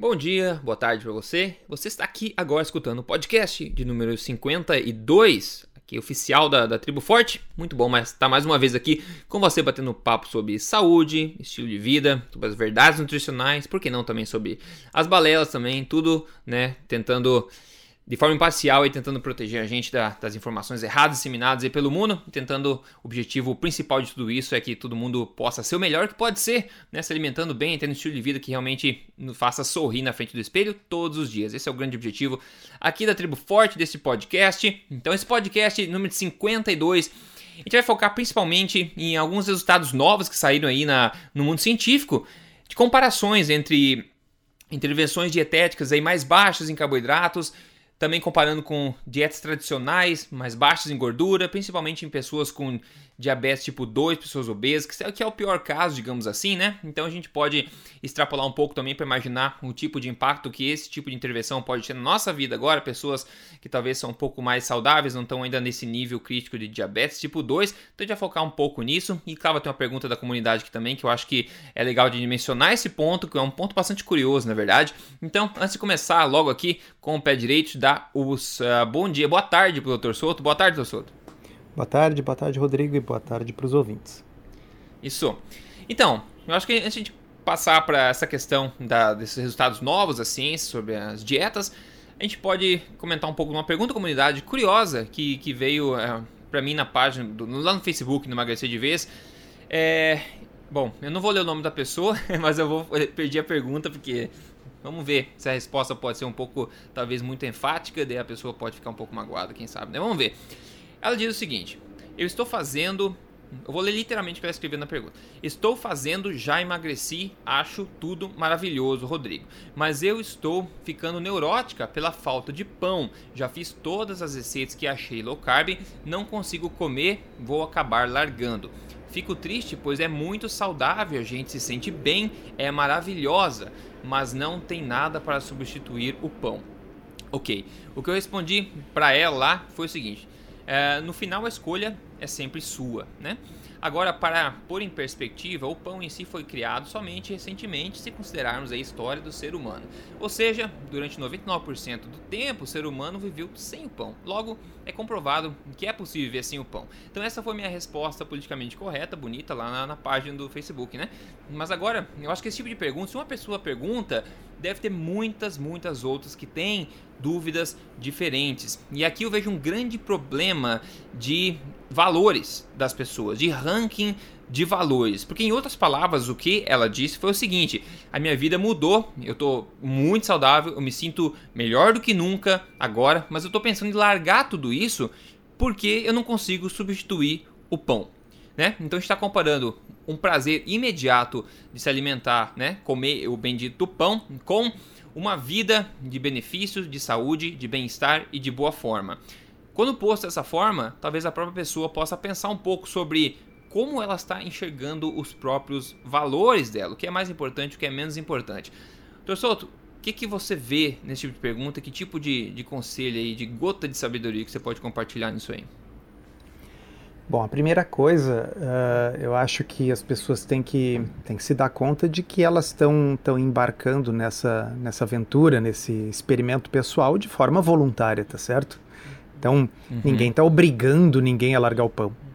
Bom dia, boa tarde para você. Você está aqui agora escutando o podcast de número 52, aqui oficial da, da Tribo Forte. Muito bom, mas está mais uma vez aqui com você batendo papo sobre saúde, estilo de vida, sobre as verdades nutricionais, por que não também sobre as balelas também, tudo, né, tentando de forma imparcial e tentando proteger a gente da, das informações erradas disseminadas aí pelo mundo, tentando o objetivo principal de tudo isso é que todo mundo possa ser o melhor que pode ser, né, se alimentando bem, tendo um estilo de vida que realmente nos faça sorrir na frente do espelho todos os dias. Esse é o grande objetivo aqui da Tribo Forte desse podcast. Então esse podcast número 52 a gente vai focar principalmente em alguns resultados novos que saíram aí na, no mundo científico de comparações entre intervenções dietéticas aí mais baixas em carboidratos também comparando com dietas tradicionais, mais baixas em gordura, principalmente em pessoas com diabetes tipo 2, pessoas obesas, que é o pior caso, digamos assim, né? Então a gente pode extrapolar um pouco também para imaginar o tipo de impacto que esse tipo de intervenção pode ter na nossa vida agora, pessoas que talvez são um pouco mais saudáveis, não estão ainda nesse nível crítico de diabetes tipo 2. Então a gente vai focar um pouco nisso. E claro, tem uma pergunta da comunidade aqui também, que eu acho que é legal de mencionar esse ponto, que é um ponto bastante curioso, na verdade. Então, antes de começar logo aqui com o pé direito, dá os uh, bom dia, boa tarde pro Dr. Souto. Boa tarde, Dr. Souto. Boa tarde, boa tarde, Rodrigo, e boa tarde para os ouvintes. Isso. Então, eu acho que antes de passar para essa questão da, desses resultados novos da ciência sobre as dietas, a gente pode comentar um pouco uma pergunta da comunidade curiosa que, que veio é, para mim na página, do, lá no Facebook, no Emagrecer de Vez. É, bom, eu não vou ler o nome da pessoa, mas eu vou perder a pergunta porque Vamos ver se a resposta pode ser um pouco, talvez, muito enfática, daí a pessoa pode ficar um pouco magoada, quem sabe, né? Vamos ver. Ela diz o seguinte: Eu estou fazendo. Eu vou ler literalmente o que ela escreveu na pergunta. Estou fazendo, já emagreci, acho tudo maravilhoso, Rodrigo. Mas eu estou ficando neurótica pela falta de pão. Já fiz todas as receitas que achei low carb, não consigo comer, vou acabar largando. Fico triste, pois é muito saudável, a gente se sente bem, é maravilhosa, mas não tem nada para substituir o pão. Ok, o que eu respondi para ela lá foi o seguinte: é, no final a escolha é sempre sua, né? Agora, para pôr em perspectiva, o pão em si foi criado somente recentemente, se considerarmos a história do ser humano. Ou seja, durante 99% do tempo, o ser humano viveu sem o pão. Logo, é comprovado que é possível viver sem o pão. Então, essa foi minha resposta politicamente correta, bonita, lá na, na página do Facebook, né? Mas agora, eu acho que esse tipo de pergunta, se uma pessoa pergunta, deve ter muitas, muitas outras que têm dúvidas diferentes. E aqui eu vejo um grande problema de valores das pessoas, de ranking de valores. Porque em outras palavras, o que ela disse foi o seguinte: a minha vida mudou, eu tô muito saudável, eu me sinto melhor do que nunca agora, mas eu tô pensando em largar tudo isso porque eu não consigo substituir o pão. Né? Então a gente está comparando um prazer imediato de se alimentar, né? comer o bendito pão, com uma vida de benefícios, de saúde, de bem-estar e de boa forma. Quando posto dessa forma, talvez a própria pessoa possa pensar um pouco sobre como ela está enxergando os próprios valores dela, o que é mais importante, o que é menos importante. Doutor Souto, o que, que você vê nesse tipo de pergunta? Que tipo de, de conselho aí, de gota de sabedoria que você pode compartilhar nisso aí? Bom, a primeira coisa, uh, eu acho que as pessoas têm que, têm que se dar conta de que elas estão embarcando nessa, nessa aventura, nesse experimento pessoal de forma voluntária, tá certo? Então, uhum. ninguém está obrigando ninguém a largar o pão.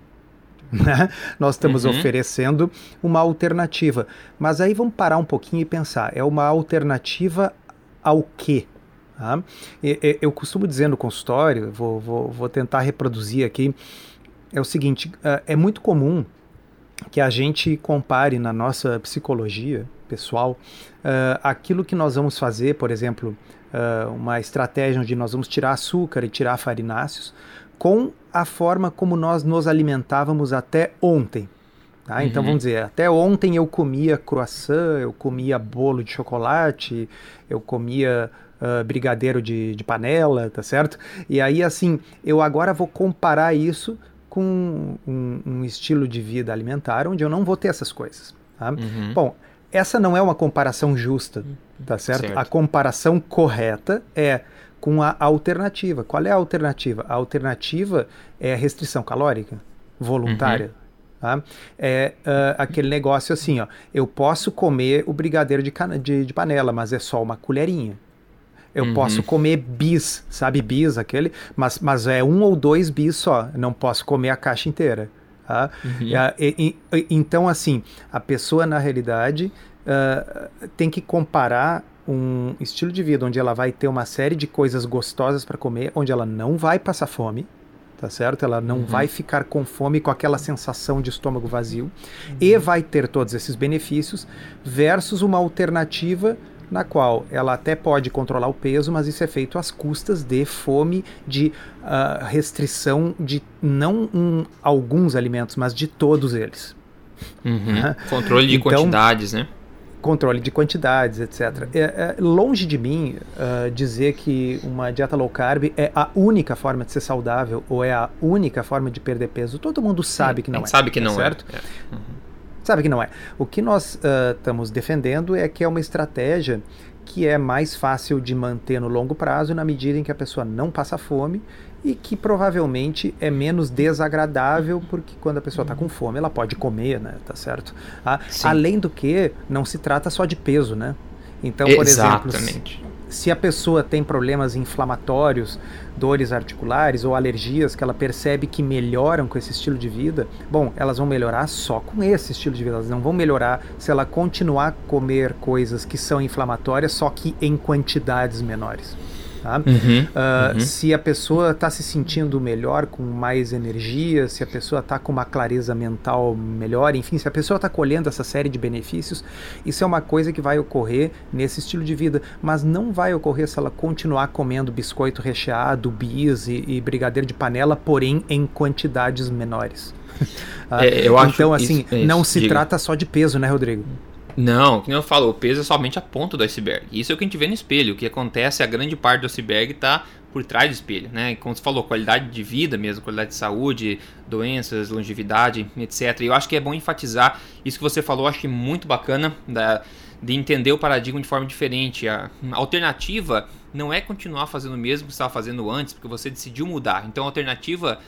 Né? Nós estamos uhum. oferecendo uma alternativa. Mas aí vamos parar um pouquinho e pensar: é uma alternativa ao quê? Tá? Eu costumo dizer no consultório, vou, vou, vou tentar reproduzir aqui é o seguinte: uh, é muito comum que a gente compare na nossa psicologia pessoal uh, aquilo que nós vamos fazer, por exemplo, uh, uma estratégia onde nós vamos tirar açúcar e tirar farináceos, com a forma como nós nos alimentávamos até ontem. Tá? Então, uhum. Então vamos dizer, até ontem eu comia croissant, eu comia bolo de chocolate, eu comia uh, brigadeiro de, de panela, tá certo? E aí assim, eu agora vou comparar isso com um, um, estilo de vida alimentar onde eu não vou ter essas coisas. Tá? Uhum. Bom, essa não é uma comparação justa, tá certo? certo? A comparação correta é com a alternativa. Qual é a alternativa? A alternativa é a restrição calórica voluntária. Uhum. Tá? É uh, aquele negócio assim, ó. Eu posso comer o brigadeiro de, de, de panela, mas é só uma colherinha. Eu uhum. posso comer bis, sabe bis aquele? Mas, mas é um ou dois bis só. Não posso comer a caixa inteira. Tá? Uhum. E, e, então, assim, a pessoa, na realidade, uh, tem que comparar um estilo de vida onde ela vai ter uma série de coisas gostosas para comer, onde ela não vai passar fome, tá certo? Ela não uhum. vai ficar com fome com aquela sensação de estômago vazio uhum. e vai ter todos esses benefícios versus uma alternativa na qual ela até pode controlar o peso, mas isso é feito às custas de fome, de uh, restrição de não um, alguns alimentos, mas de todos eles. Uhum. Né? Controle de então, quantidades, né? controle de quantidades, etc. É, é, longe de mim uh, dizer que uma dieta low carb é a única forma de ser saudável ou é a única forma de perder peso. Todo mundo sabe Sim, que não é. Sabe que não é. Certo? É. Uhum. Sabe que não é. O que nós estamos uh, defendendo é que é uma estratégia que é mais fácil de manter no longo prazo na medida em que a pessoa não passa fome e que provavelmente é menos desagradável porque quando a pessoa está com fome ela pode comer, né? Tá certo? Ah, além do que não se trata só de peso, né? Então, por Exatamente. exemplo, se a pessoa tem problemas inflamatórios, dores articulares ou alergias que ela percebe que melhoram com esse estilo de vida, bom, elas vão melhorar só com esse estilo de vida. Elas não vão melhorar se ela continuar a comer coisas que são inflamatórias, só que em quantidades menores. Tá? Uhum, uh, uhum. Se a pessoa está se sentindo melhor, com mais energia, se a pessoa está com uma clareza mental melhor, enfim, se a pessoa está colhendo essa série de benefícios, isso é uma coisa que vai ocorrer nesse estilo de vida, mas não vai ocorrer se ela continuar comendo biscoito recheado, bis e, e brigadeiro de panela, porém em quantidades menores. É, eu acho então, assim, isso, não se diga. trata só de peso, né, Rodrigo? Não, como eu falo, o peso é somente a ponta do iceberg. Isso é o que a gente vê no espelho. O que acontece, a grande parte do iceberg está por trás do espelho, né? Como você falou, qualidade de vida mesmo, qualidade de saúde, doenças, longevidade, etc. E eu acho que é bom enfatizar isso que você falou, acho que muito bacana da, de entender o paradigma de forma diferente. A alternativa não é continuar fazendo o mesmo que você estava fazendo antes, porque você decidiu mudar. Então a alternativa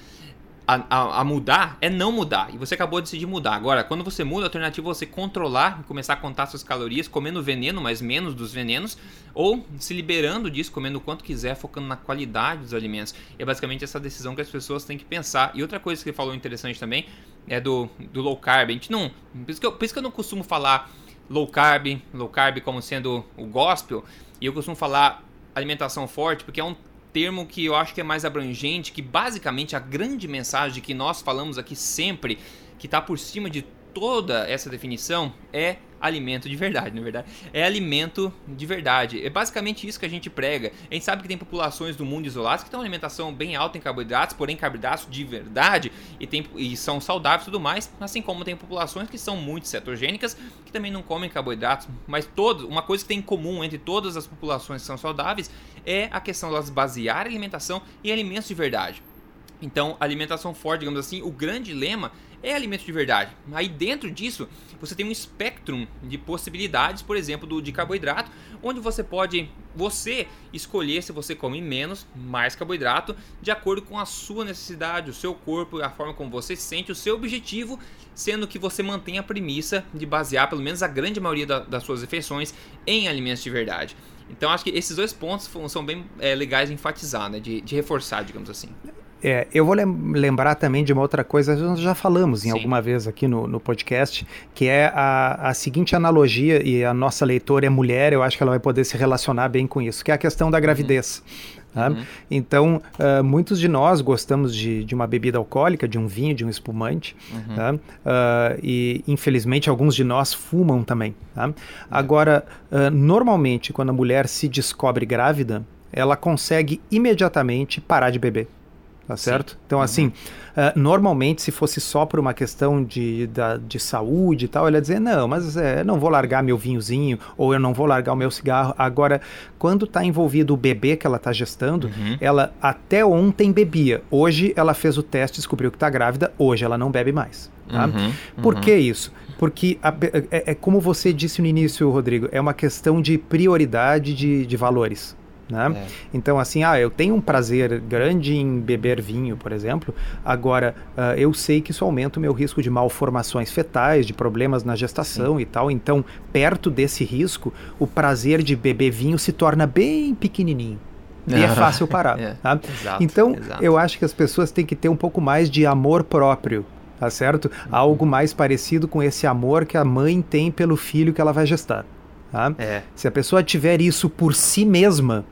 a, a, mudar é não mudar. E você acabou de decidir mudar. Agora, quando você muda, a alternativa é você controlar e começar a contar suas calorias, comendo veneno, mas menos dos venenos, ou se liberando disso, comendo o quanto quiser, focando na qualidade dos alimentos. É basicamente essa decisão que as pessoas têm que pensar. E outra coisa que ele falou interessante também é do, do low carb. A gente não. Por isso, que eu, por isso que eu não costumo falar low carb, low carb como sendo o gospel, e eu costumo falar alimentação forte, porque é um termo que eu acho que é mais abrangente, que basicamente a grande mensagem que nós falamos aqui sempre, que está por cima de toda essa definição, é alimento de verdade, na é verdade. É alimento de verdade. É basicamente isso que a gente prega. A gente sabe que tem populações do mundo isoladas que têm uma alimentação bem alta em carboidratos, porém carboidratos de verdade e, tem, e são saudáveis e tudo mais, assim como tem populações que são muito cetogênicas, que também não comem carboidratos, mas todo, uma coisa que tem em comum entre todas as populações que são saudáveis é a questão de elas basearem a alimentação em alimentos de verdade. Então, alimentação forte, digamos assim, o grande lema é alimento de verdade. Aí dentro disso, você tem um espectro de possibilidades, por exemplo, do, de carboidrato, onde você pode você escolher se você come menos, mais carboidrato, de acordo com a sua necessidade, o seu corpo, a forma como você se sente, o seu objetivo, sendo que você mantém a premissa de basear pelo menos a grande maioria da, das suas refeições em alimentos de verdade. Então acho que esses dois pontos são bem é, legais de enfatizar, né? de, de reforçar, digamos assim. É, eu vou lembrar também de uma outra coisa, nós já falamos em Sim. alguma vez aqui no, no podcast, que é a, a seguinte analogia, e a nossa leitora é mulher, eu acho que ela vai poder se relacionar bem com isso, que é a questão da gravidez. Uhum. Tá? Uhum. Então, uh, muitos de nós gostamos de, de uma bebida alcoólica, de um vinho, de um espumante, uhum. tá? uh, e infelizmente alguns de nós fumam também. Tá? Agora, uh, normalmente, quando a mulher se descobre grávida, ela consegue imediatamente parar de beber tá certo? Sim. Então, uhum. assim, uh, normalmente, se fosse só por uma questão de, da, de saúde e tal, ela ia dizer, não, mas é, não vou largar meu vinhozinho, ou eu não vou largar o meu cigarro. Agora, quando está envolvido o bebê que ela está gestando, uhum. ela até ontem bebia. Hoje, ela fez o teste, descobriu que está grávida, hoje ela não bebe mais. Tá? Uhum. Por uhum. que isso? Porque a, é, é, como você disse no início, Rodrigo, é uma questão de prioridade de, de valores. Né? É. Então, assim, ah, eu tenho um prazer grande em beber vinho, por exemplo, agora uh, eu sei que isso aumenta o meu risco de malformações fetais, de problemas na gestação Sim. e tal. Então, perto desse risco, o prazer de beber vinho se torna bem pequenininho. E é fácil parar. é, tá? exato, então, exato. eu acho que as pessoas têm que ter um pouco mais de amor próprio tá certo? Algo mais parecido com esse amor que a mãe tem pelo filho que ela vai gestar. Tá? É. Se a pessoa tiver isso por si mesma,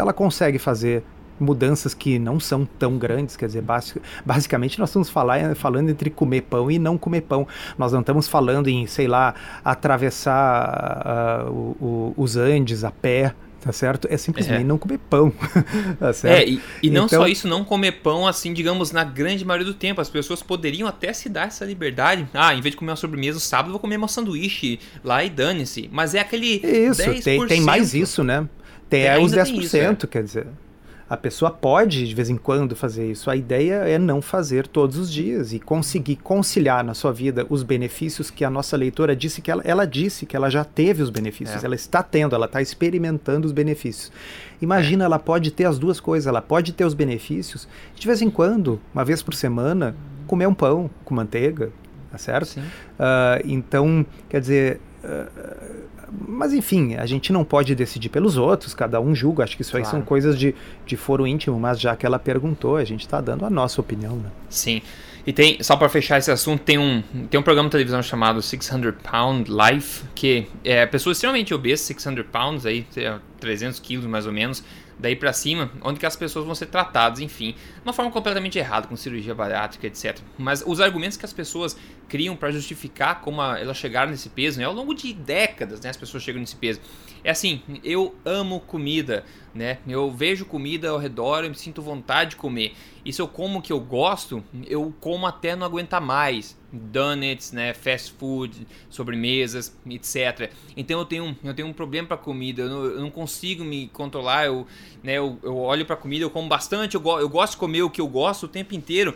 ela consegue fazer mudanças que não são tão grandes, quer dizer, basic, basicamente nós estamos falar, falando entre comer pão e não comer pão. Nós não estamos falando em, sei lá, atravessar uh, o, o, os Andes a pé, tá certo? É simplesmente é. não comer pão, tá certo? É, e, e não então... só isso, não comer pão, assim, digamos, na grande maioria do tempo. As pessoas poderiam até se dar essa liberdade. Ah, em vez de comer uma sobremesa no sábado, vou comer um sanduíche lá e dane-se. Mas é aquele Isso, 10%. Tem, tem mais isso, né? Tem, tem os 10%, isso, é. quer dizer. A pessoa pode, de vez em quando, fazer isso. A ideia é não fazer todos os dias e conseguir conciliar na sua vida os benefícios que a nossa leitora disse que ela, ela disse que ela já teve os benefícios. É. Ela está tendo, ela está experimentando os benefícios. Imagina, é. ela pode ter as duas coisas. Ela pode ter os benefícios, de vez em quando, uma vez por semana, comer um pão com manteiga, tá certo? Uh, então, quer dizer. Uh, mas enfim, a gente não pode decidir pelos outros, cada um julga. Acho que isso claro. aí são coisas de, de foro íntimo, mas já que ela perguntou, a gente está dando a nossa opinião. Né? Sim. E tem, só para fechar esse assunto, tem um, tem um programa de televisão chamado 600 Pound Life, que é pessoas extremamente obesas, 600 pounds, aí, 300 quilos mais ou menos, daí para cima, onde que as pessoas vão ser tratadas, enfim, de uma forma completamente errada, com cirurgia bariátrica, etc. Mas os argumentos que as pessoas criam para justificar como elas chegaram nesse peso, né, ao longo de décadas, né, as pessoas chegam nesse peso. É assim, eu amo comida, né? Eu vejo comida ao redor, eu me sinto vontade de comer. E se eu como o que eu gosto, eu como até não aguentar mais. Donuts, né, fast food, sobremesas, etc. Então eu tenho, eu tenho um problema para comida, eu não, eu não, consigo me controlar. Eu, né, eu, eu olho para comida, eu como bastante, eu, eu gosto de comer o que eu gosto o tempo inteiro.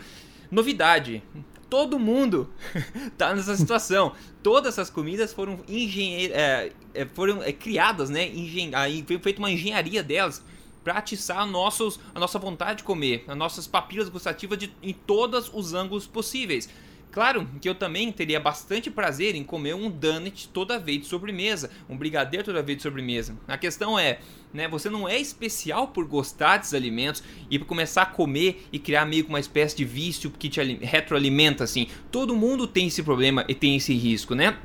Novidade, todo mundo tá nessa situação. Todas essas comidas foram, é, é, foram é, criadas, né? Engen aí foi feita uma engenharia delas para atiçar nossos, a nossa vontade de comer, as nossas papilas gustativas de, em todos os ângulos possíveis. Claro que eu também teria bastante prazer em comer um donut toda vez de sobremesa, um brigadeiro toda vez de sobremesa. A questão é, né, você não é especial por gostar desses alimentos e por começar a comer e criar meio que uma espécie de vício que te retroalimenta assim. Todo mundo tem esse problema e tem esse risco, né?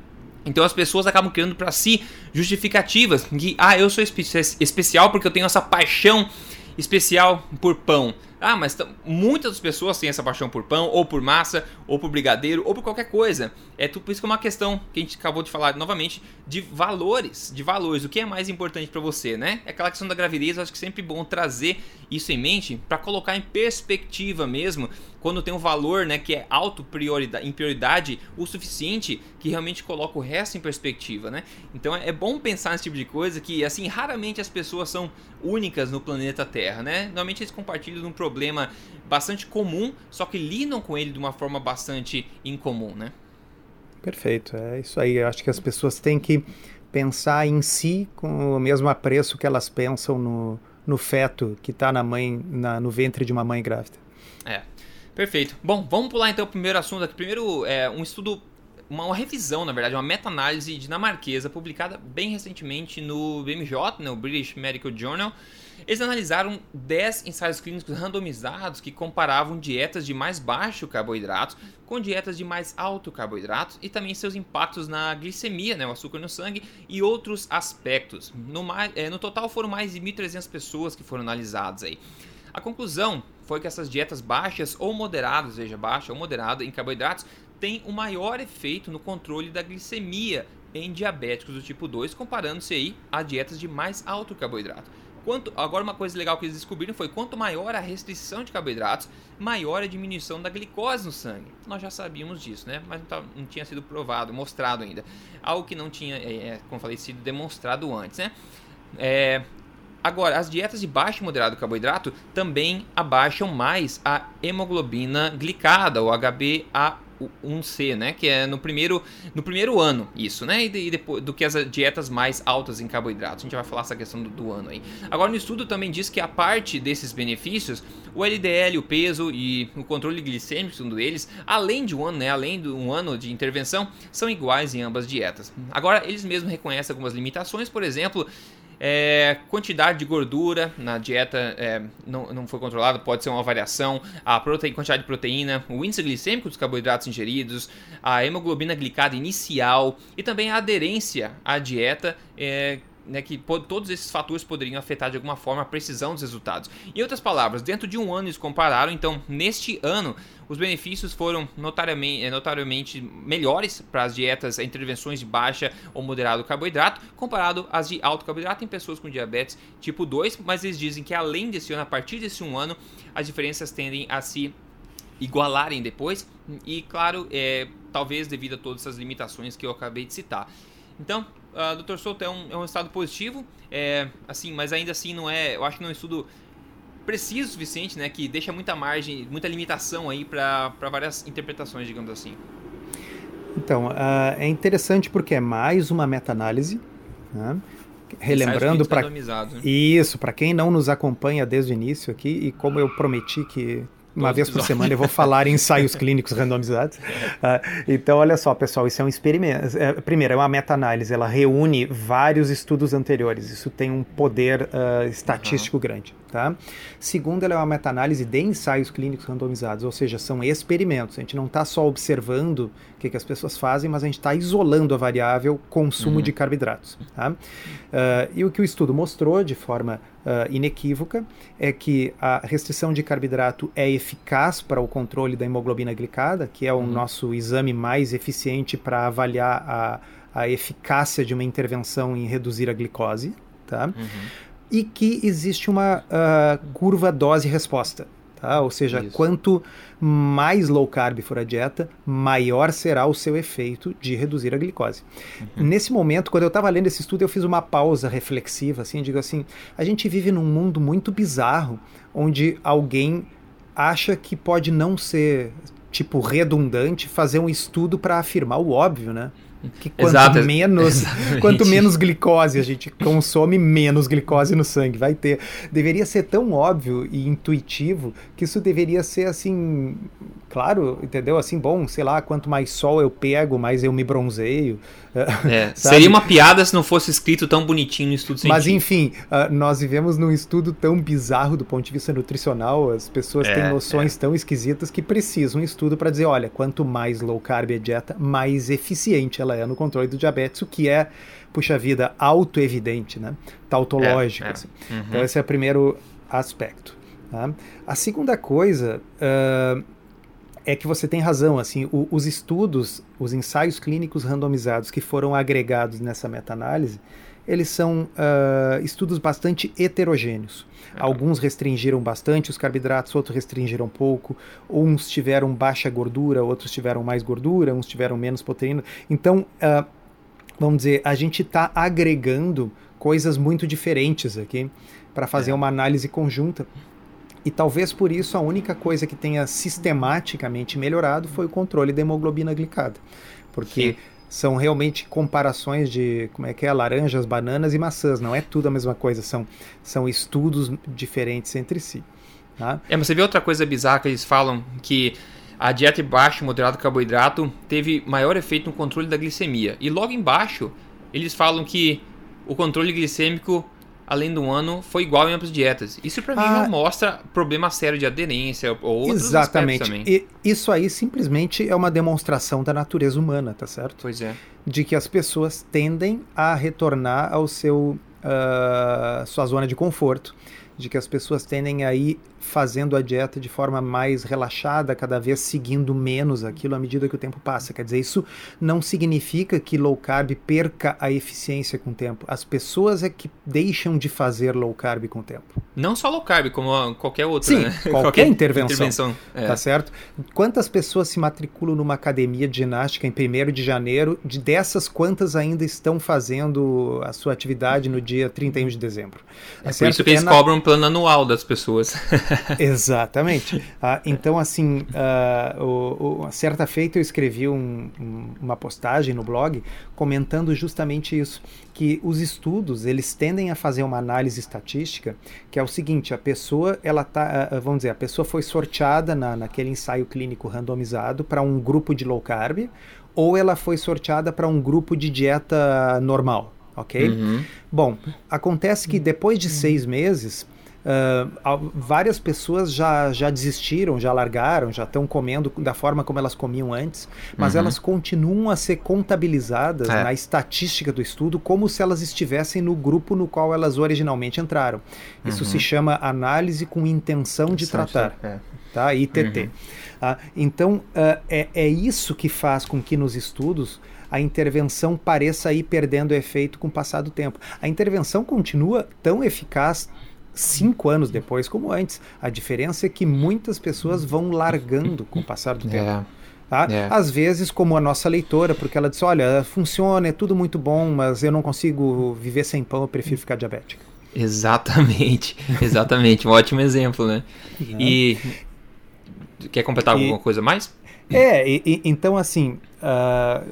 Então as pessoas acabam criando para si justificativas que ah, eu sou espe especial porque eu tenho essa paixão especial por pão. Ah, mas muitas pessoas têm essa paixão por pão, ou por massa, ou por brigadeiro, ou por qualquer coisa. É tudo isso que é uma questão que a gente acabou de falar novamente de valores, de valores. O que é mais importante para você, né? É aquela questão da gravidez, eu acho que é sempre bom trazer isso em mente para colocar em perspectiva mesmo, quando tem um valor, né, que é alto prioridade, em prioridade o suficiente que realmente coloca o resto em perspectiva, né? Então é bom pensar nesse tipo de coisa que assim raramente as pessoas são únicas no planeta Terra, né? Normalmente eles compartilham um problema bastante comum, só que lidam com ele de uma forma bastante incomum, né? Perfeito, é isso aí. Eu acho que as pessoas têm que pensar em si com o mesmo apreço que elas pensam no, no feto que está na mãe, na, no ventre de uma mãe grávida. É, perfeito. Bom, vamos pular então o primeiro assunto aqui. Primeiro, é um estudo, uma, uma revisão, na verdade, uma meta-análise dinamarquesa publicada bem recentemente no BMJ, né, British Medical Journal. Eles analisaram 10 ensaios clínicos randomizados que comparavam dietas de mais baixo carboidrato com dietas de mais alto carboidrato e também seus impactos na glicemia, né, o açúcar no sangue e outros aspectos. No, é, no total foram mais de 1.300 pessoas que foram analisadas aí. A conclusão foi que essas dietas baixas ou moderadas, veja, baixa ou moderada em carboidratos, têm o maior efeito no controle da glicemia em diabéticos do tipo 2, comparando-se aí a dietas de mais alto carboidrato. Quanto, agora uma coisa legal que eles descobriram foi quanto maior a restrição de carboidratos, maior a diminuição da glicose no sangue. Nós já sabíamos disso, né? Mas não, tá, não tinha sido provado, mostrado ainda. Algo que não tinha, é, é, como falei, sido demonstrado antes, né? É, Agora, as dietas de baixo e moderado carboidrato também abaixam mais a hemoglobina glicada, ou HbA 1C, né? Que é no primeiro, no primeiro ano, isso, né? E, e depois do que as dietas mais altas em carboidratos. A gente vai falar essa questão do, do, ano aí. Agora, no estudo também diz que a parte desses benefícios, o LDL, o peso e o controle glicêmico, segundo deles, além de um ano, né? Além de um ano de intervenção, são iguais em ambas dietas. Agora, eles mesmos reconhecem algumas limitações, por exemplo, é, quantidade de gordura na dieta é, não, não foi controlada, pode ser uma variação. A proteína, quantidade de proteína, o índice glicêmico dos carboidratos ingeridos, a hemoglobina glicada inicial e também a aderência à dieta. É, né, que todos esses fatores poderiam afetar de alguma forma a precisão dos resultados. Em outras palavras, dentro de um ano eles compararam, então neste ano os benefícios foram notariamente, eh, notariamente melhores para as dietas, intervenções de baixa ou moderado carboidrato, comparado às de alto carboidrato em pessoas com diabetes tipo 2, mas eles dizem que além desse ano, a partir desse um ano, as diferenças tendem a se igualarem depois, e claro, é, talvez devido a todas essas limitações que eu acabei de citar. Então, uh, Dr. Souto é um, é um estado positivo, é, assim, mas ainda assim não é, eu acho que não é um estudo preciso o suficiente, né? Que deixa muita margem, muita limitação aí para várias interpretações, digamos assim. Então, uh, é interessante porque é mais uma meta-análise, né? relembrando para né? isso para quem não nos acompanha desde o início aqui e como eu prometi que uma vez por semana eu vou falar em ensaios clínicos randomizados. Uh, então, olha só, pessoal, isso é um experimento. É, primeiro, é uma meta-análise, ela reúne vários estudos anteriores. Isso tem um poder uh, estatístico uhum. grande. Tá? Segundo, ela é uma meta-análise de ensaios clínicos randomizados, ou seja, são experimentos. A gente não está só observando o que, que, as pessoas fazem, mas a gente está isolando a variável consumo uhum. de carboidratos. Tá? Uh, e o que o estudo mostrou de forma uh, inequívoca é que a restrição de carboidrato é eficaz para o controle da hemoglobina glicada, que é o uhum. nosso exame mais eficiente para avaliar a, a eficácia de uma intervenção em reduzir a glicose. Tá? Uhum e que existe uma uh, curva dose-resposta. Tá? Ou seja, Isso. quanto mais low carb for a dieta, maior será o seu efeito de reduzir a glicose. Uhum. Nesse momento, quando eu estava lendo esse estudo, eu fiz uma pausa reflexiva, assim, digo assim, a gente vive num mundo muito bizarro, onde alguém acha que pode não ser tipo redundante fazer um estudo para afirmar o óbvio, né? Que quanto Exato, menos quanto menos glicose a gente consome, menos glicose no sangue vai ter. Deveria ser tão óbvio e intuitivo que isso deveria ser assim, claro, entendeu? Assim, bom, sei lá, quanto mais sol eu pego, mais eu me bronzeio. É, seria uma piada se não fosse escrito tão bonitinho no estudo científico. Mas enfim, uh, nós vivemos num estudo tão bizarro do ponto de vista nutricional, as pessoas é, têm noções é. tão esquisitas que precisam um estudo para dizer, olha, quanto mais low carb a dieta, mais eficiente ela ela é no controle do diabetes, o que é, puxa vida, auto-evidente, né? tautológico. É, é. Assim. Uhum. Então, esse é o primeiro aspecto. Tá? A segunda coisa uh, é que você tem razão. Assim, o, os estudos, os ensaios clínicos randomizados que foram agregados nessa meta-análise, eles são uh, estudos bastante heterogêneos. É. Alguns restringiram bastante os carboidratos, outros restringiram pouco. Uns tiveram baixa gordura, outros tiveram mais gordura, uns tiveram menos proteína. Então, uh, vamos dizer, a gente está agregando coisas muito diferentes aqui para fazer é. uma análise conjunta. E talvez por isso a única coisa que tenha sistematicamente melhorado foi o controle da hemoglobina glicada. Porque. Sim são realmente comparações de como é que é laranjas, bananas e maçãs. Não é tudo a mesma coisa, são, são estudos diferentes entre si. Tá? É, mas você vê outra coisa bizarra que eles falam que a dieta baixa moderado carboidrato teve maior efeito no controle da glicemia. E logo embaixo eles falam que o controle glicêmico além do ano, foi igual em ambas dietas. Isso para mim ah, não mostra problema sério de aderência ou outros Exatamente. também. E isso aí simplesmente é uma demonstração da natureza humana, tá certo? Pois é. De que as pessoas tendem a retornar ao seu uh, sua zona de conforto, de que as pessoas tendem a ir fazendo a dieta de forma mais relaxada, cada vez seguindo menos aquilo à medida que o tempo passa. Quer dizer, isso não significa que low carb perca a eficiência com o tempo. As pessoas é que deixam de fazer low carb com o tempo. Não só low carb, como qualquer outra, Sim, né? qualquer, qualquer intervenção. intervenção é. Tá certo? Quantas pessoas se matriculam numa academia de ginástica em 1 de janeiro? De dessas, quantas ainda estão fazendo a sua atividade no dia 31 de dezembro? Tá é por isso que eles é na... cobram plano anual das pessoas. Exatamente. Ah, então, assim, uh, o, o, certa feita eu escrevi um, um, uma postagem no blog comentando justamente isso, que os estudos eles tendem a fazer uma análise estatística, que é o seguinte: a pessoa, ela tá, uh, vamos dizer, a pessoa foi sorteada na, naquele ensaio clínico randomizado para um grupo de low carb, ou ela foi sorteada para um grupo de dieta normal ok? Uhum. Bom, acontece que depois de seis meses, uh, várias pessoas já, já desistiram, já largaram, já estão comendo da forma como elas comiam antes, mas uhum. elas continuam a ser contabilizadas é. na estatística do estudo como se elas estivessem no grupo no qual elas originalmente entraram. Isso uhum. se chama análise com intenção de tratar. É. Tá? ITT. Uhum. Ah, então, uh, é, é isso que faz com que nos estudos a intervenção pareça ir perdendo efeito com o passar do tempo. A intervenção continua tão eficaz cinco anos depois como antes. A diferença é que muitas pessoas vão largando com o passar do tempo. É. Tá? É. Às vezes, como a nossa leitora, porque ela diz: olha, funciona, é tudo muito bom, mas eu não consigo viver sem pão, eu prefiro ficar diabética. Exatamente, exatamente, um ótimo exemplo, né? É. E quer completar e, alguma coisa mais? É, e, e, então assim, Uh,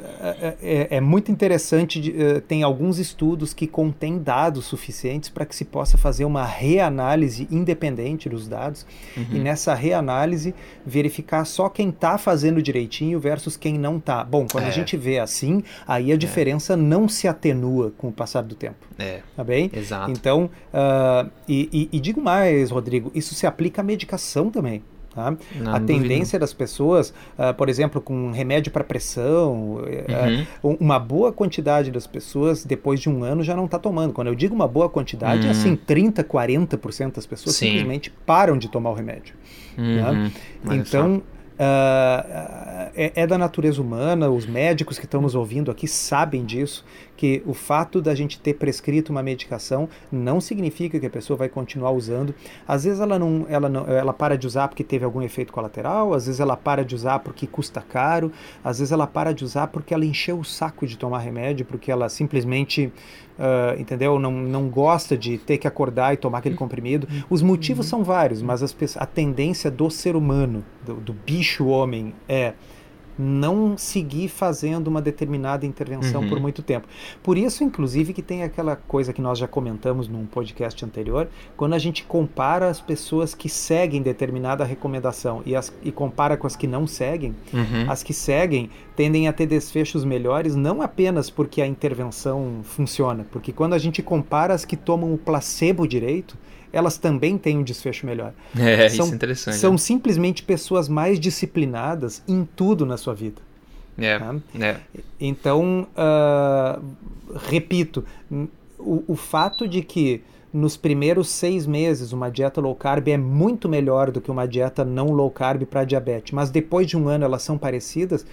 é, é, muito interessante. De, uh, tem alguns estudos que contêm dados suficientes para que se possa fazer uma reanálise independente dos dados uhum. e nessa reanálise verificar só quem está fazendo direitinho versus quem não está. Bom, quando é. a gente vê assim, aí a é. diferença é. não se atenua com o passar do tempo. É. Tá bem? Exato. Então, uh, e, e, e digo mais, Rodrigo, isso se aplica à medicação também. Tá? A tendência das pessoas, uh, por exemplo, com remédio para pressão, uh, uhum. uma boa quantidade das pessoas, depois de um ano, já não está tomando. Quando eu digo uma boa quantidade, uhum. assim, 30%, 40% das pessoas Sim. simplesmente param de tomar o remédio. Uhum. Então, Uh, é, é, da natureza humana, os médicos que estão nos ouvindo aqui sabem disso, que o fato da gente ter prescrito uma medicação não significa que a pessoa vai continuar usando. Às vezes ela não, ela não, ela para de usar porque teve algum efeito colateral, às vezes ela para de usar porque custa caro, às vezes ela para de usar porque ela encheu o saco de tomar remédio, porque ela simplesmente Uh, entendeu? Não, não gosta de ter que acordar e tomar aquele comprimido. Os motivos são vários, mas as, a tendência do ser humano, do, do bicho homem, é não seguir fazendo uma determinada intervenção uhum. por muito tempo. Por isso, inclusive, que tem aquela coisa que nós já comentamos num podcast anterior, quando a gente compara as pessoas que seguem determinada recomendação e, as, e compara com as que não seguem, uhum. as que seguem tendem a ter desfechos melhores, não apenas porque a intervenção funciona, porque quando a gente compara as que tomam o placebo direito, elas também têm um desfecho melhor. É, são, isso é interessante. São né? simplesmente pessoas mais disciplinadas em tudo na sua vida. É, tá? é. Então, uh, repito, o, o fato de que nos primeiros seis meses uma dieta low carb é muito melhor do que uma dieta não low carb para diabetes, mas depois de um ano elas são parecidas,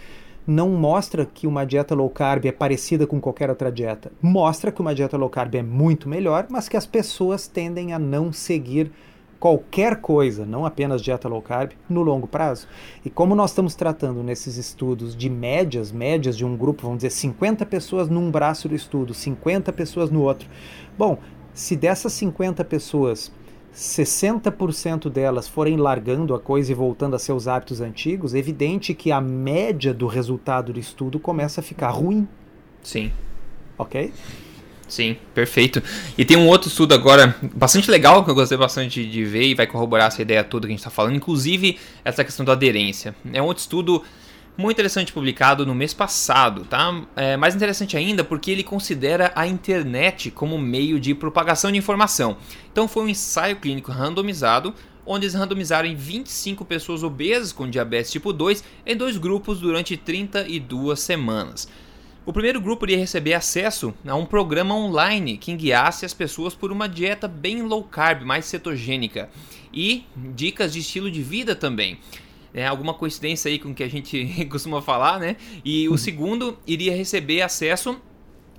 não mostra que uma dieta low carb é parecida com qualquer outra dieta. Mostra que uma dieta low carb é muito melhor, mas que as pessoas tendem a não seguir qualquer coisa, não apenas dieta low carb, no longo prazo. E como nós estamos tratando nesses estudos de médias, médias de um grupo, vamos dizer 50 pessoas num braço do estudo, 50 pessoas no outro. Bom, se dessas 50 pessoas 60% delas forem largando a coisa e voltando a seus hábitos antigos, é evidente que a média do resultado do estudo começa a ficar ruim. Sim. Ok? Sim, perfeito. E tem um outro estudo agora bastante legal que eu gostei bastante de ver e vai corroborar essa ideia toda que a gente está falando, inclusive essa questão da aderência. É um outro estudo muito interessante publicado no mês passado, tá? É mais interessante ainda porque ele considera a internet como meio de propagação de informação. Então foi um ensaio clínico randomizado onde eles randomizaram em 25 pessoas obesas com diabetes tipo 2 em dois grupos durante 32 semanas. O primeiro grupo iria receber acesso a um programa online que guiasse as pessoas por uma dieta bem low carb, mais cetogênica, e dicas de estilo de vida também é, alguma coincidência aí com o que a gente costuma falar, né? E o segundo iria receber acesso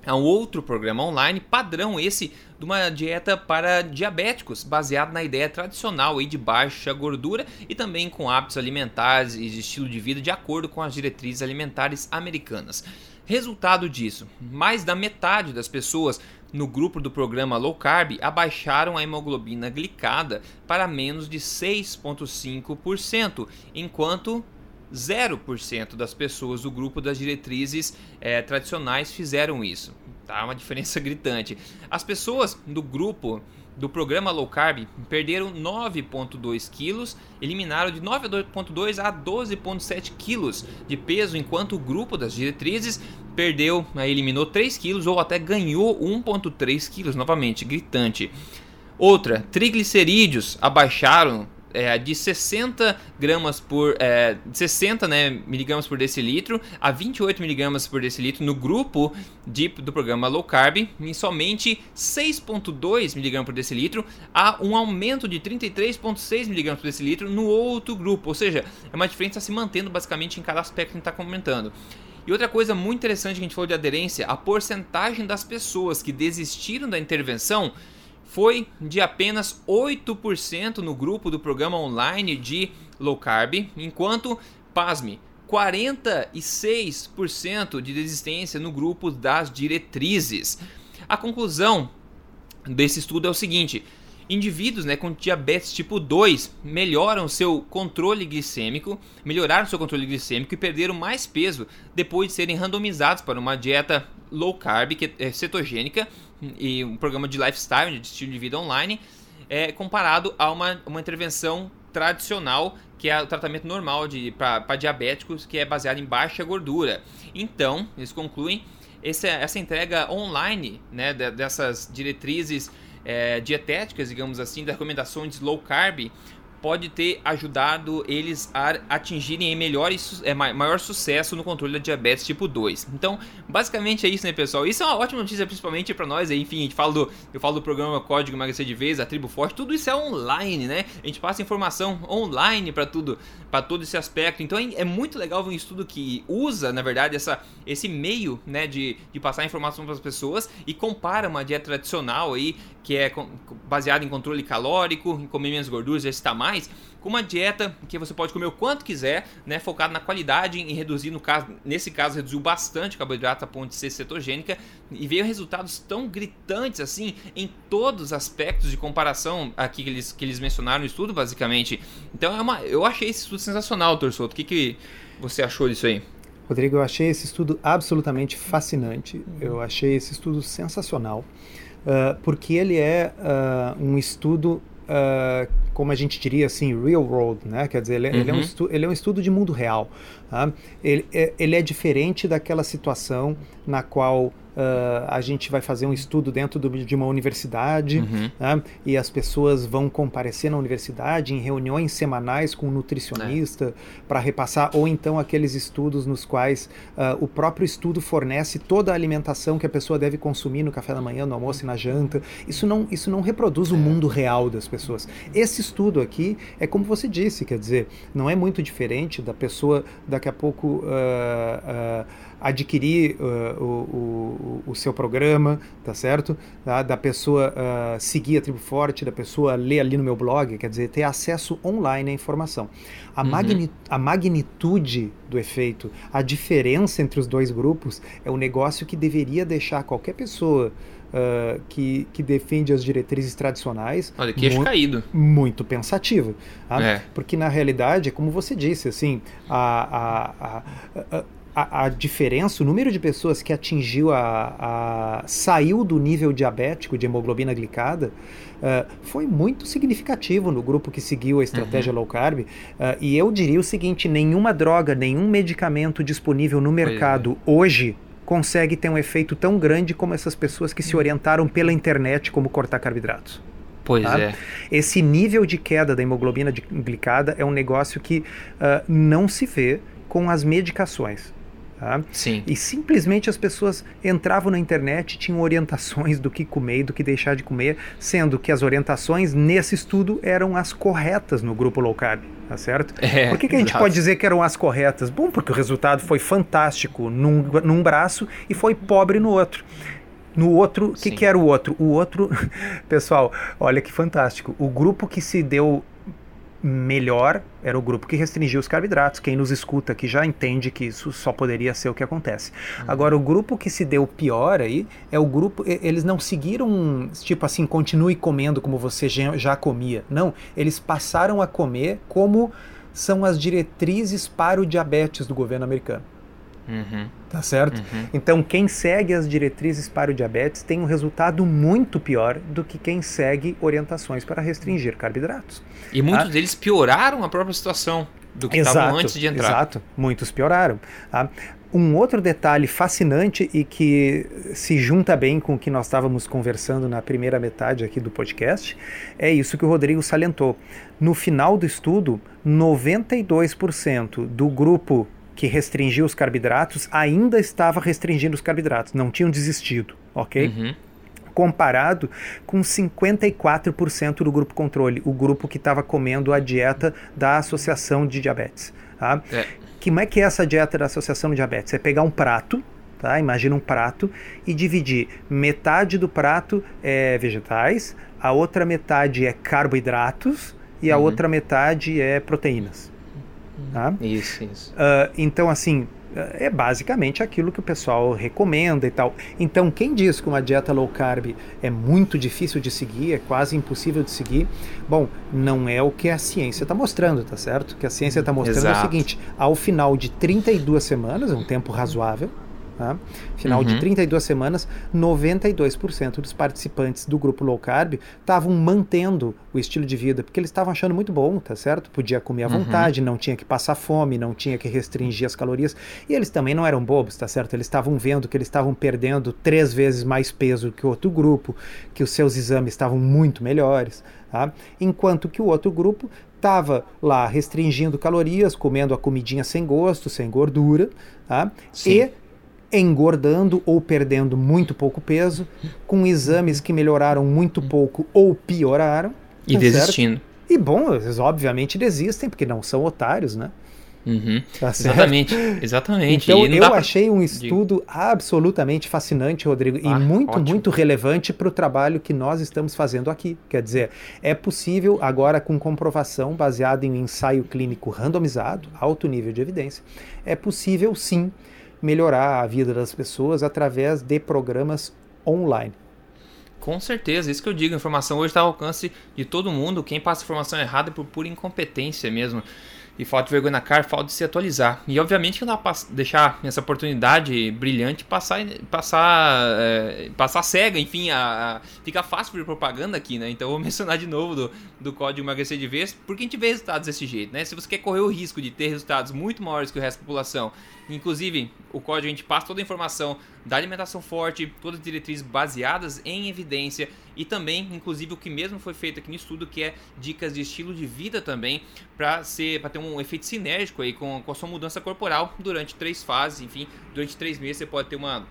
a um outro programa online padrão esse de uma dieta para diabéticos, baseado na ideia tradicional aí de baixa gordura e também com hábitos alimentares e de estilo de vida de acordo com as diretrizes alimentares americanas. Resultado disso, mais da metade das pessoas no grupo do programa Low Carb abaixaram a hemoglobina glicada para menos de 6,5%, enquanto 0% das pessoas do grupo das diretrizes é, tradicionais fizeram isso. Tá uma diferença gritante. As pessoas do grupo do programa Low Carb perderam 9,2 quilos, eliminaram de 9,2 a 12,7 quilos de peso, enquanto o grupo das diretrizes perdeu, eliminou 3 quilos ou até ganhou 1,3 quilos novamente, gritante. Outra, triglicerídeos abaixaram é, de 60 gramas por é, 60 né, miligramas por decilitro a 28 miligramas por decilitro no grupo de, do programa low carb em somente 6,2 miligramas por decilitro a um aumento de 33,6 miligramas por decilitro no outro grupo, ou seja, é uma diferença se mantendo basicamente em cada aspecto que a gente está comentando. E outra coisa muito interessante que a gente falou de aderência, a porcentagem das pessoas que desistiram da intervenção foi de apenas 8% no grupo do programa online de low carb, enquanto, pasme, 46% de desistência no grupo das diretrizes. A conclusão desse estudo é o seguinte: indivíduos né, com diabetes tipo 2 melhoram seu controle glicêmico, melhoraram seu controle glicêmico e perderam mais peso depois de serem randomizados para uma dieta low carb, é cetogênica, e um programa de lifestyle, de estilo de vida online, é, comparado a uma, uma intervenção tradicional, que é o tratamento normal para diabéticos, que é baseado em baixa gordura. Então, eles concluem essa, essa entrega online né, dessas diretrizes é, dietéticas, digamos assim, das recomendações low carb, pode ter ajudado eles a atingirem melhor, é, maior sucesso no controle da diabetes tipo 2. Então, basicamente é isso, né, pessoal? Isso é uma ótima notícia, principalmente para nós. Enfim, a gente fala do, eu falo do programa Código Emagrecer de Vez, a Tribo Forte, tudo isso é online, né? A gente passa informação online para tudo, para todo esse aspecto. Então, é, é muito legal ver um estudo que usa, na verdade, essa, esse meio, né, de, de passar informação para as pessoas e compara uma dieta tradicional aí, que é baseada em controle calórico, em comer menos gorduras, exercitar mais mais, com uma dieta que você pode comer o quanto quiser, né, focado na qualidade em reduzir, no caso, nesse caso reduziu bastante o carboidrato a ponto de ser cetogênica e veio resultados tão gritantes assim em todos os aspectos de comparação aqui que eles, que eles mencionaram no estudo, basicamente. Então é uma, eu achei esse estudo sensacional, Torçoto. O que, que você achou disso aí? Rodrigo, eu achei esse estudo absolutamente fascinante. Eu achei esse estudo sensacional, uh, porque ele é uh, um estudo uh, como a gente diria assim, real world, né? Quer dizer, ele, uhum. ele, é, um uhum. ele é um estudo de mundo real. Tá? Ele, é, ele é diferente daquela situação na qual Uh, a gente vai fazer um estudo dentro do, de uma universidade uhum. né? e as pessoas vão comparecer na universidade em reuniões semanais com um nutricionista é. para repassar, ou então aqueles estudos nos quais uh, o próprio estudo fornece toda a alimentação que a pessoa deve consumir no café da manhã, no almoço e na janta. Isso não, isso não reproduz o é. mundo real das pessoas. Esse estudo aqui é como você disse, quer dizer, não é muito diferente da pessoa daqui a pouco. Uh, adquirir uh, o, o, o, seu programa, tá certo? Da, da pessoa uh, seguir a Tribo Forte, da pessoa ler ali no meu blog, quer dizer, ter acesso online à informação. A, uhum. magni a magnitude do efeito, a diferença entre os dois grupos é um negócio que deveria deixar qualquer pessoa Uh, que, que defende as diretrizes tradicionais. Olha, queixo muito, caído. Muito pensativa. Tá? É. Porque, na realidade, é como você disse, assim, a, a, a, a, a, diferença, o número de pessoas que atingiu a, a saiu do nível diabético de hemoglobina glicada uh, foi muito significativo no grupo que seguiu a estratégia uhum. low carb. Uh, e eu diria o seguinte: nenhuma droga, nenhum medicamento disponível no mercado é. hoje consegue ter um efeito tão grande como essas pessoas que se uhum. orientaram pela internet como cortar carboidratos. Pois tá? é. Esse nível de queda da hemoglobina glicada é um negócio que uh, não se vê com as medicações. Tá? Sim. E simplesmente as pessoas entravam na internet e tinham orientações do que comer e do que deixar de comer, sendo que as orientações nesse estudo eram as corretas no grupo low carb, tá certo? É, Por que, que a gente exato. pode dizer que eram as corretas? Bom, porque o resultado foi fantástico num, num braço e foi pobre no outro. No outro, o que, que era o outro? O outro, pessoal, olha que fantástico. O grupo que se deu melhor era o grupo que restringia os carboidratos. Quem nos escuta aqui já entende que isso só poderia ser o que acontece. Uhum. Agora, o grupo que se deu pior aí é o grupo. Eles não seguiram, tipo assim, continue comendo como você já comia. Não, eles passaram a comer como são as diretrizes para o diabetes do governo americano. Uhum. Tá certo? Uhum. Então, quem segue as diretrizes para o diabetes tem um resultado muito pior do que quem segue orientações para restringir carboidratos. E muitos tá? deles pioraram a própria situação do que estavam antes de entrar. Exato, muitos pioraram. Tá? Um outro detalhe fascinante e que se junta bem com o que nós estávamos conversando na primeira metade aqui do podcast é isso que o Rodrigo salientou. No final do estudo, 92% do grupo que restringiu os carboidratos ainda estava restringindo os carboidratos, não tinham desistido, ok? Uhum. Comparado com 54% do grupo controle, o grupo que estava comendo a dieta da Associação de Diabetes. Tá? É. Como é que é essa dieta da Associação de Diabetes? É pegar um prato, tá? Imagina um prato e dividir metade do prato é vegetais, a outra metade é carboidratos e a uhum. outra metade é proteínas. Tá? Isso, isso. Uh, então, assim, é basicamente aquilo que o pessoal recomenda e tal. Então, quem diz que uma dieta low carb é muito difícil de seguir, é quase impossível de seguir, bom, não é o que a ciência está mostrando, tá certo? O que a ciência está mostrando Exato. é o seguinte: ao final de 32 semanas, é um tempo razoável, Tá? Final uhum. de 32 semanas, 92% dos participantes do grupo low carb estavam mantendo o estilo de vida, porque eles estavam achando muito bom, tá certo? Podia comer à uhum. vontade, uhum. não tinha que passar fome, não tinha que restringir as calorias. E eles também não eram bobos, tá certo? Eles estavam vendo que eles estavam perdendo três vezes mais peso que o outro grupo, que os seus exames estavam muito melhores. Tá? Enquanto que o outro grupo estava lá restringindo calorias, comendo a comidinha sem gosto, sem gordura, tá? e engordando ou perdendo muito pouco peso, com exames que melhoraram muito pouco ou pioraram. E tá desistindo. Certo? E bom, eles obviamente desistem, porque não são otários, né? Uhum. Tá exatamente, exatamente. Então eu pra... achei um estudo absolutamente fascinante, Rodrigo, ah, e muito, ótimo. muito relevante para o trabalho que nós estamos fazendo aqui. Quer dizer, é possível agora com comprovação baseada em um ensaio clínico randomizado, alto nível de evidência, é possível sim melhorar a vida das pessoas através de programas online. Com certeza, isso que eu digo, a informação hoje está ao alcance de todo mundo. Quem passa informação errada é por pura incompetência mesmo e falta de vergonha na cara, falta de se atualizar. E obviamente que não deixar essa oportunidade brilhante passar passar é, passar cega, enfim, a, a, fica fácil vir propaganda aqui, né? Então vou mencionar de novo do, do código emagrecer de vez, porque a gente vê resultados desse jeito, né? Se você quer correr o risco de ter resultados muito maiores que o resto da população, inclusive o código a gente passa toda a informação da alimentação forte, todas as diretrizes baseadas em evidência e também, inclusive, o que mesmo foi feito aqui no estudo, que é dicas de estilo de vida também, para ser para ter um efeito sinérgico aí com, com a sua mudança corporal durante três fases, enfim, durante três meses você pode ter uma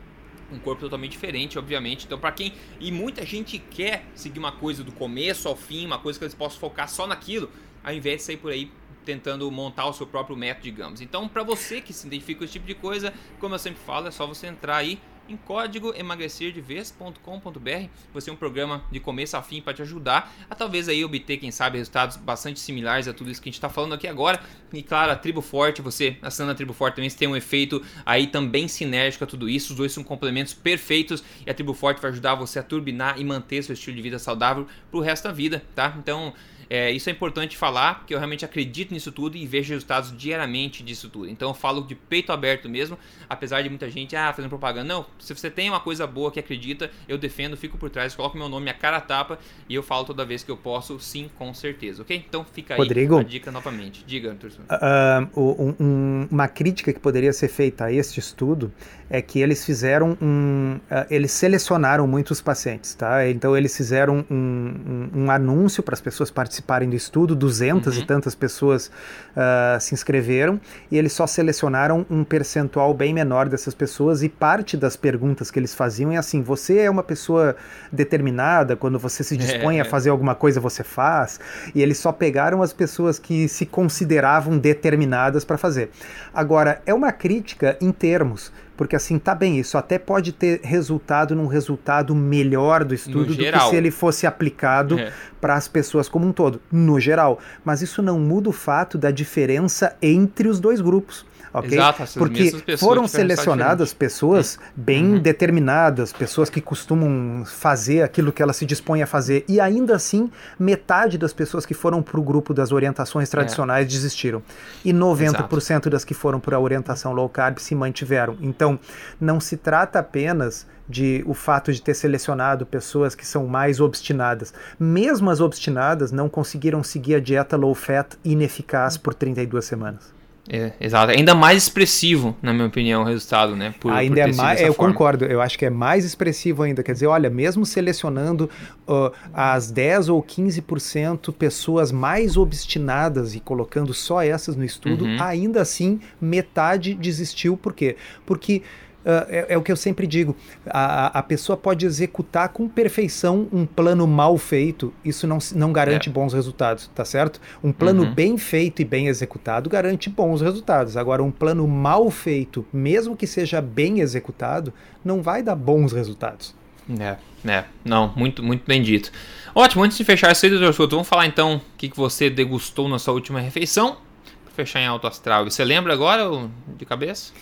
um corpo totalmente diferente, obviamente. Então, para quem e muita gente quer seguir uma coisa do começo ao fim, uma coisa que eles possam focar só naquilo, ao invés de sair por aí tentando montar o seu próprio método, digamos. Então, para você que se identifica com esse tipo de coisa, como eu sempre falo, é só você entrar aí em código emagrecerdevez.com.br. Você é um programa de começo a fim para te ajudar a talvez aí obter, quem sabe, resultados bastante similares a tudo isso que a gente está falando aqui agora. E claro, a Tribo Forte, você assinando a Tribo Forte também tem um efeito aí também sinérgico a tudo isso. Os dois são complementos perfeitos e a Tribo Forte vai ajudar você a turbinar e manter seu estilo de vida saudável para o resto da vida, tá? Então, é, isso é importante falar, porque eu realmente acredito nisso tudo e vejo resultados diariamente disso tudo. Então eu falo de peito aberto mesmo, apesar de muita gente ah, fazendo propaganda. Não, se você tem uma coisa boa que acredita, eu defendo, fico por trás, coloco meu nome, minha cara tapa e eu falo toda vez que eu posso, sim, com certeza, ok? Então fica aí Rodrigo, a dica novamente. Diga, Anderson. Uh, um, uma crítica que poderia ser feita a este estudo é que eles fizeram um. Uh, eles selecionaram muitos pacientes, tá? Então eles fizeram um, um, um anúncio para as pessoas participarem do estudo, 200 uhum. e tantas pessoas uh, se inscreveram, e eles só selecionaram um percentual bem menor dessas pessoas, e parte das perguntas que eles faziam é assim: você é uma pessoa determinada, quando você se dispõe é. a fazer alguma coisa, você faz, e eles só pegaram as pessoas que se consideravam determinadas para fazer. Agora, é uma crítica em termos Porque assim, tá bem, isso até pode ter resultado num resultado melhor do estudo do que se ele fosse aplicado é. para as pessoas como um todo, no geral. Mas isso não muda o fato da diferença entre os dois grupos ok? Exato, Porque foram selecionadas pessoas uhum. bem uhum. determinadas, pessoas que costumam fazer aquilo que elas se dispõem a fazer, e ainda assim, metade das pessoas que foram para o grupo das orientações tradicionais é. desistiram. E 90% Exato. das que foram para a orientação low carb se mantiveram. Então, não se trata apenas de o fato de ter selecionado pessoas que são mais obstinadas. Mesmo as obstinadas não conseguiram seguir a dieta low fat ineficaz por 32 semanas. É, exato. Ainda mais expressivo, na minha opinião, o resultado, né? Por, ainda por é mais. Eu forma. concordo. Eu acho que é mais expressivo ainda. Quer dizer, olha, mesmo selecionando uh, as 10 ou 15% pessoas mais obstinadas e colocando só essas no estudo, uhum. ainda assim metade desistiu. Por quê? Porque é, é, o que eu sempre digo. A, a pessoa pode executar com perfeição um plano mal feito, isso não, não garante é. bons resultados, tá certo? Um plano uhum. bem feito e bem executado garante bons resultados. Agora, um plano mal feito, mesmo que seja bem executado, não vai dar bons resultados. É, é, não, muito, muito bem dito. Ótimo, antes de fechar esse vídeo, vamos falar então o que, que você degustou na sua última refeição. Pra fechar em alto astral. Você lembra agora de cabeça?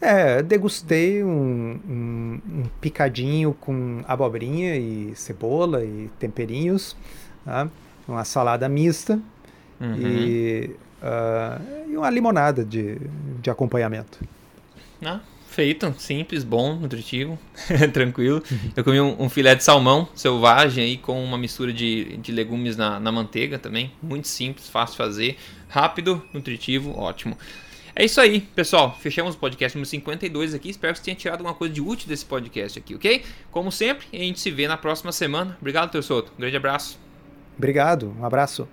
É, degustei um, um, um, picadinho com abobrinha e cebola e temperinhos, tá? uma salada mista uhum. e, uh, e, uma limonada de, de acompanhamento. Ah, feito, simples, bom, nutritivo, tranquilo. Eu comi um, um, filé de salmão selvagem aí com uma mistura de, de legumes na, na manteiga também, muito simples, fácil de fazer, rápido, nutritivo, ótimo. É isso aí, pessoal. Fechamos o podcast número 52 aqui. Espero que você tenha tirado alguma coisa de útil desse podcast aqui, ok? Como sempre, a gente se vê na próxima semana. Obrigado, Teu Soto. Um grande abraço. Obrigado, um abraço.